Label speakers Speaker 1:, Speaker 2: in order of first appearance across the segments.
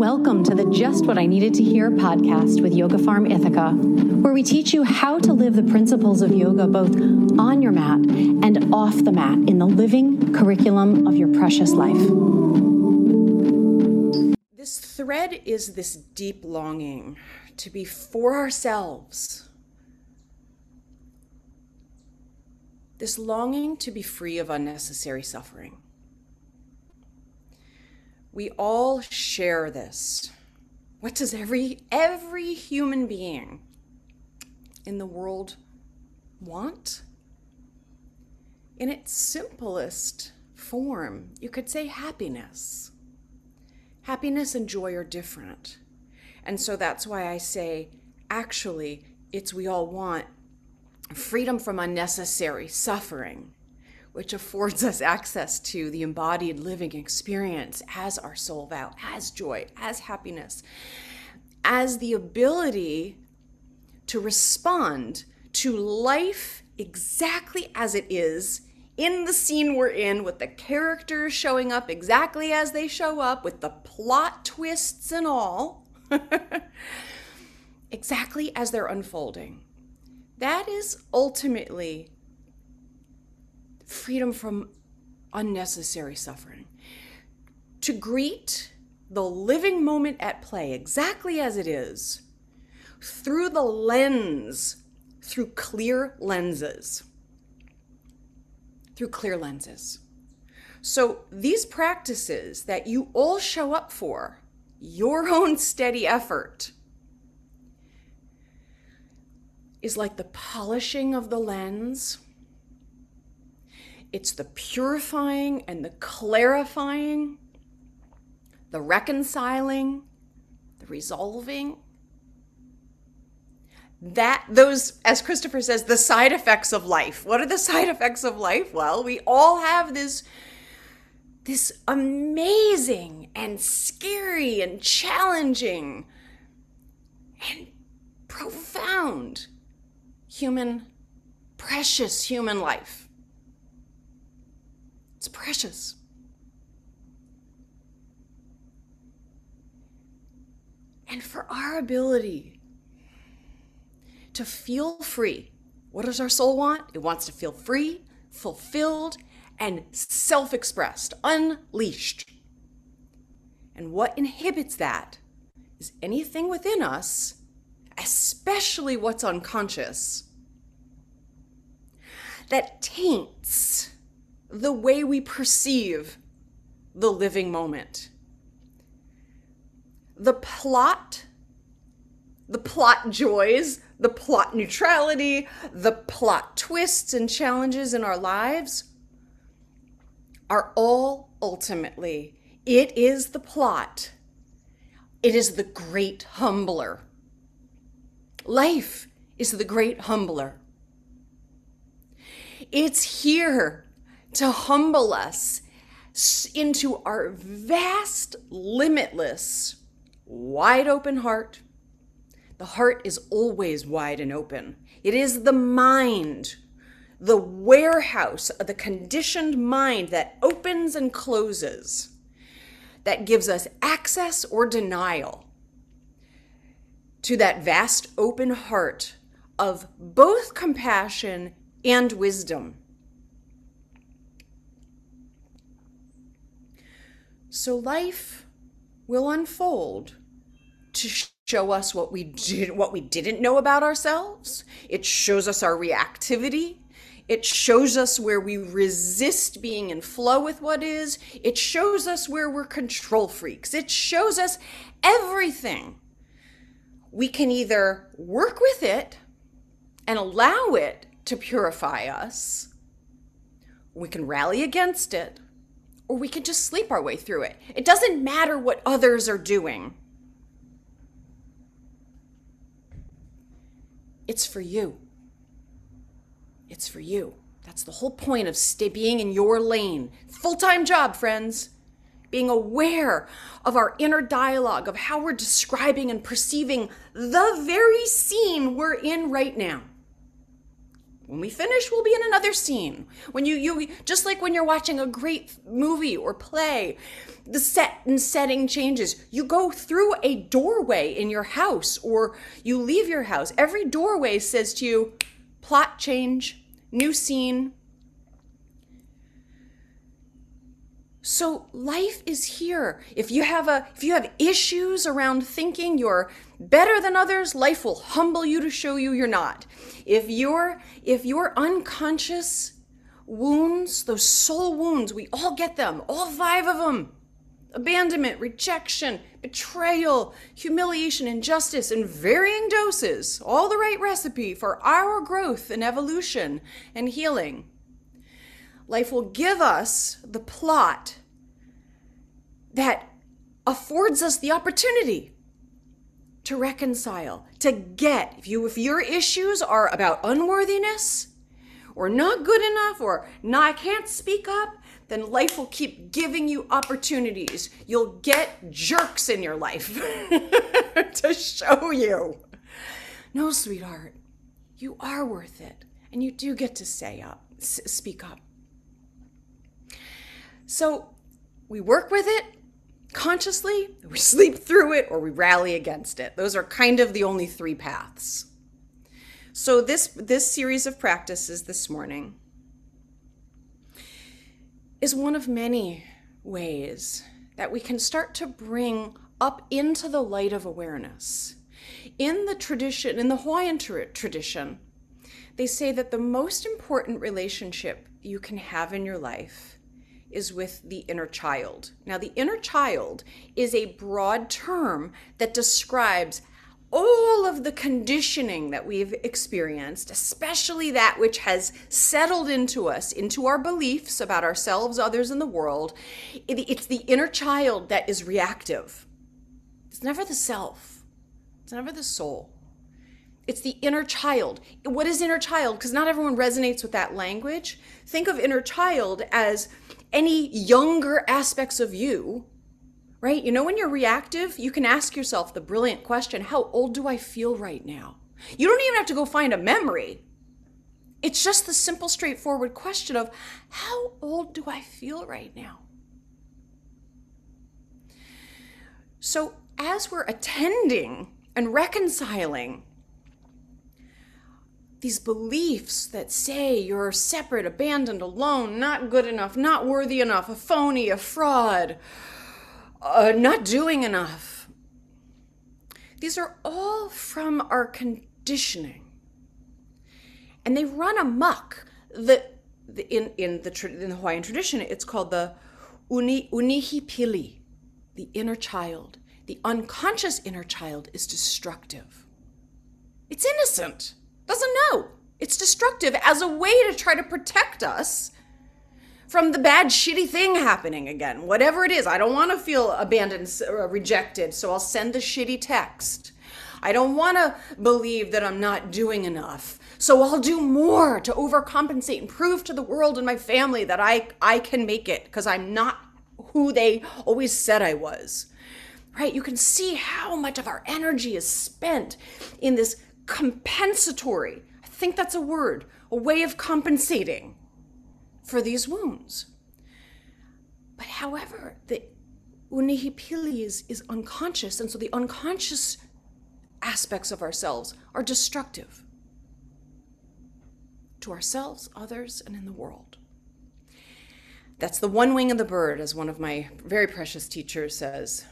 Speaker 1: Welcome to the Just What I Needed to Hear podcast with Yoga Farm Ithaca, where we teach you how to live the principles of yoga both on your mat and off the mat in the living curriculum of your precious life.
Speaker 2: This thread is this deep longing to be for ourselves. This longing to be free of unnecessary suffering. We all share this. What does every every human being in the world want? In its simplest form, you could say happiness. Happiness and joy are different. And so that's why I say actually it's we all want freedom from unnecessary suffering which affords us access to the embodied living experience as our soul vow, as joy, as happiness, as the ability to respond to life exactly as it is in the scene we're in, with the characters showing up exactly as they show up, with the plot twists and all, exactly as they're unfolding. That is ultimately freedom from unnecessary suffering. To greet the living moment at play exactly as it is through the lens, through clear lenses. Through clear lenses. So, these practices that you all show up for, your own steady effort, is like the polishing of the lens it's the purifying and the clarifying, the reconciling, the resolving. That, those, as Christopher says, the side effects of life. What are the side effects of life? Well, we all have this this amazing and scary and challenging and profound human, precious human life. It's precious. And for our ability to feel free, what does our soul want? It wants to feel free, fulfilled, and self expressed, unleashed. And what inhibits that is anything within us, especially what's unconscious, that taints the way we perceive the living moment. The plot, the plot joys, the plot neutrality, the plot twists and challenges in our lives are all ultimately, it is the plot. It is the great humbler. Life is the great humbler. It's here to humble us into our vast, limitless, wide open heart. The heart is always wide and open. It is the mind, the warehouse, of the conditioned mind that opens and closes, that gives us access or denial to that vast open heart of both compassion and wisdom. So life will unfold to show us what we did what we didn't know about ourselves. It shows us our reactivity. It shows us where we resist being in flow with what is. It shows us where we're control freaks. It shows us everything. We can either work with it and allow it to purify us, we can rally against it, or we can just sleep our way through it. It doesn't matter what others are doing. It's for you. It's for you. That's the whole point of stay being in your lane. Full-time job, friends. Being aware of our inner dialogue of how we're describing and perceiving the very scene we're in right now. When we finish, we'll be in another scene. When you you just like when you're watching a great movie or play, the set and setting changes. You go through a doorway in your house or you leave your house. Every doorway says to you, plot change, new scene, So life is here. If you have a if you have issues around thinking you're better than others, life will humble you to show you you're not. If you're if your unconscious wounds, those soul wounds, we all get them, all five of them. Abandonment, rejection, betrayal, humiliation, injustice in varying doses, all the right recipe for our growth and evolution and healing. Life will give us the plot that affords us the opportunity to reconcile, to get. If you if your issues are about unworthiness or not good enough or not I can't speak up, then life will keep giving you opportunities. You'll get jerks in your life to show you. No, sweetheart, you are worth it. And you do get to say up, speak up. So we work with it consciously, we sleep through it, or we rally against it. Those are kind of the only three paths. So this this series of practices this morning is one of many ways that we can start to bring up into the light of awareness. In the tradition, in the Hawaiian tradition, they say that the most important relationship you can have in your life is with the inner child. Now, the inner child is a broad term that describes all of the conditioning that we've experienced, especially that which has settled into us, into our beliefs about ourselves, others, and the world. It's the inner child that is reactive. It's never the self, it's never the soul. It's the inner child. What is inner child? Because not everyone resonates with that language. Think of inner child as any younger aspects of you, right? You know, when you're reactive, you can ask yourself the brilliant question how old do I feel right now? You don't even have to go find a memory. It's just the simple, straightforward question of how old do I feel right now? So, as we're attending and reconciling these beliefs that say you're separate, abandoned, alone, not good enough, not worthy enough, a phony, a fraud, uh, not doing enough. These are all from our conditioning. And they run amok. The, the, in, in, the, in the Hawaiian tradition, it's called the uni, unihipili, the inner child. The unconscious inner child is destructive. It's innocent doesn't know. It's destructive as a way to try to protect us from the bad, shitty thing happening again. Whatever it is, I don't want to feel abandoned, or rejected, so I'll send a shitty text. I don't want to believe that I'm not doing enough. So I'll do more to overcompensate and prove to the world and my family that I, I can make it because I'm not who they always said I was. Right? You can see how much of our energy is spent in this compensatory, I think that's a word, a way of compensating for these wounds. But however, the unihipili is, is unconscious, and so the unconscious aspects of ourselves are destructive to ourselves, others, and in the world. That's the one wing of the bird, as one of my very precious teachers says.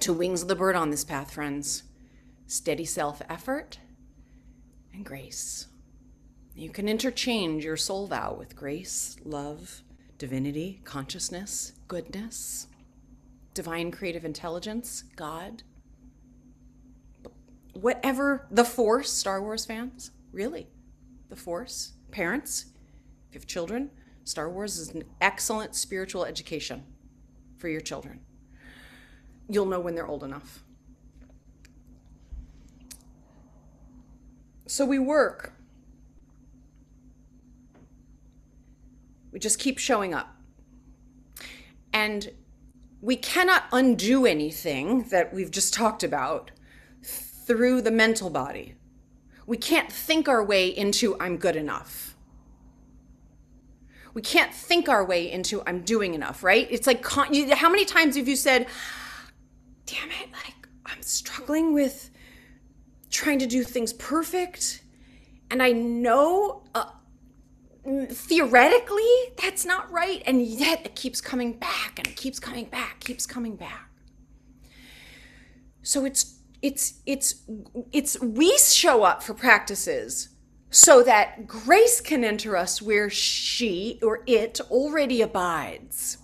Speaker 2: Two wings of the bird on this path, friends steady self effort, and grace. You can interchange your soul vow with grace, love, divinity, consciousness, goodness, divine creative intelligence, God. Whatever the Force, Star Wars fans, really, the Force, parents, if you have children, Star Wars is an excellent spiritual education for your children. You'll know when they're old enough. So we work. We just keep showing up. And we cannot undo anything that we've just talked about through the mental body. We can't think our way into I'm good enough. We can't think our way into I'm doing enough, right? It's like, how many times have you said, damn it, like I'm struggling with trying to do things perfect. And I know uh, theoretically that's not right. And yet it keeps coming back and it keeps coming back, keeps coming back. So it's it's it's it's we show up for practices so that grace can enter us where she or it already abides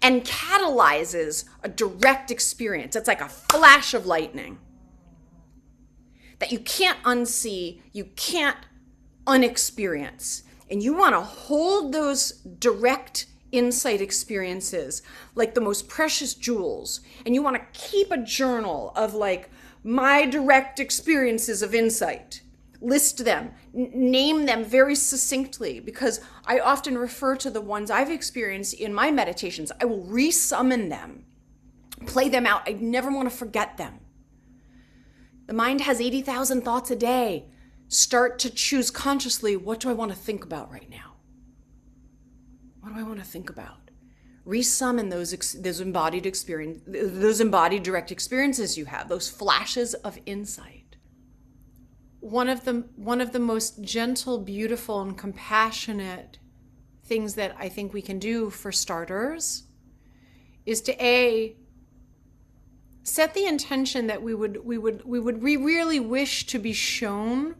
Speaker 2: and catalyzes a direct experience. It's like a flash of lightning that you can't unsee, you can't unexperience. And you want to hold those direct insight experiences like the most precious jewels. And you want to keep a journal of like my direct experiences of insight. List them n- name them very succinctly because i often refer to the ones i've experienced in my meditations. I will resummon them play them out. I never want to forget them the mind has 80,000 thoughts a day start to choose consciously what do i want to think about right now what do I want to think about? Resummon those those embodied experience, those embodied direct experiences you have, those flashes of insight. One of the one of the most gentle, beautiful, and compassionate things that I think we can do for starters is to a set the intention that we would we would we would we really wish to be shown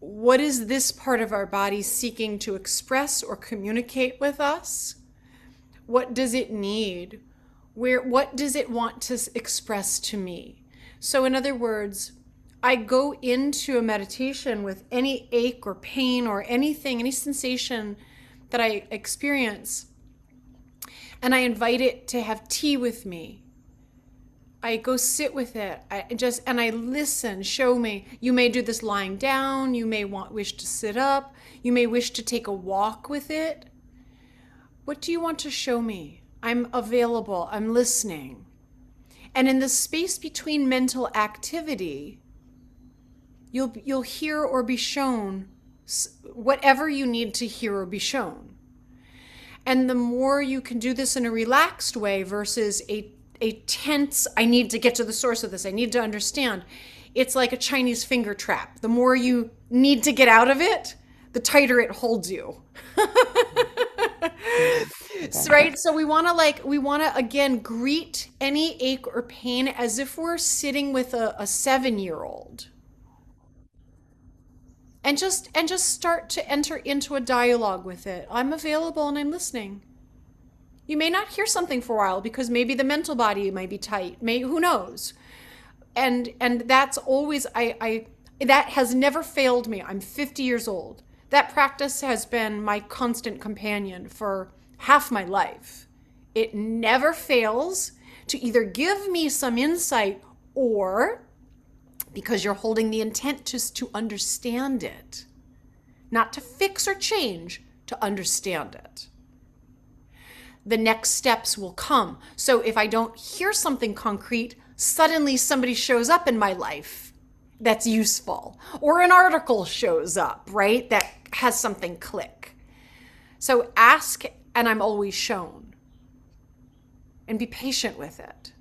Speaker 2: what is this part of our body seeking to express or communicate with us? What does it need? Where what does it want to express to me? So in other words, I go into a meditation with any ache or pain or anything, any sensation that I experience, and I invite it to have tea with me I go sit with it. I just and I listen. Show me. You may do this lying down. You may want wish to sit up. You may wish to take a walk with it. What do you want to show me? I'm available. I'm listening. And in the space between mental activity, you'll you'll hear or be shown whatever you need to hear or be shown. And the more you can do this in a relaxed way versus a a tense, I need to get to the source of this, I need to understand. It's like a Chinese finger trap. The more you need to get out of it, the tighter it holds you. right? So we want to like we want to again greet any ache or pain as if we're sitting with a, a 7-year-old. And just and just start to enter into a dialogue with it. I'm available and I'm listening. You may not hear something for a while because maybe the mental body might be tight. May who knows? And and that's always I I that has never failed me. I'm 50 years old. That practice has been my constant companion for half my life. It never fails to either give me some insight or because you're holding the intent to, to understand it, not to fix or change, to understand it the next steps will come. So if I don't hear something concrete, suddenly somebody shows up in my life that's useful, or an article shows up, right, that has something click. So ask, and I'm always shown. And be patient with it.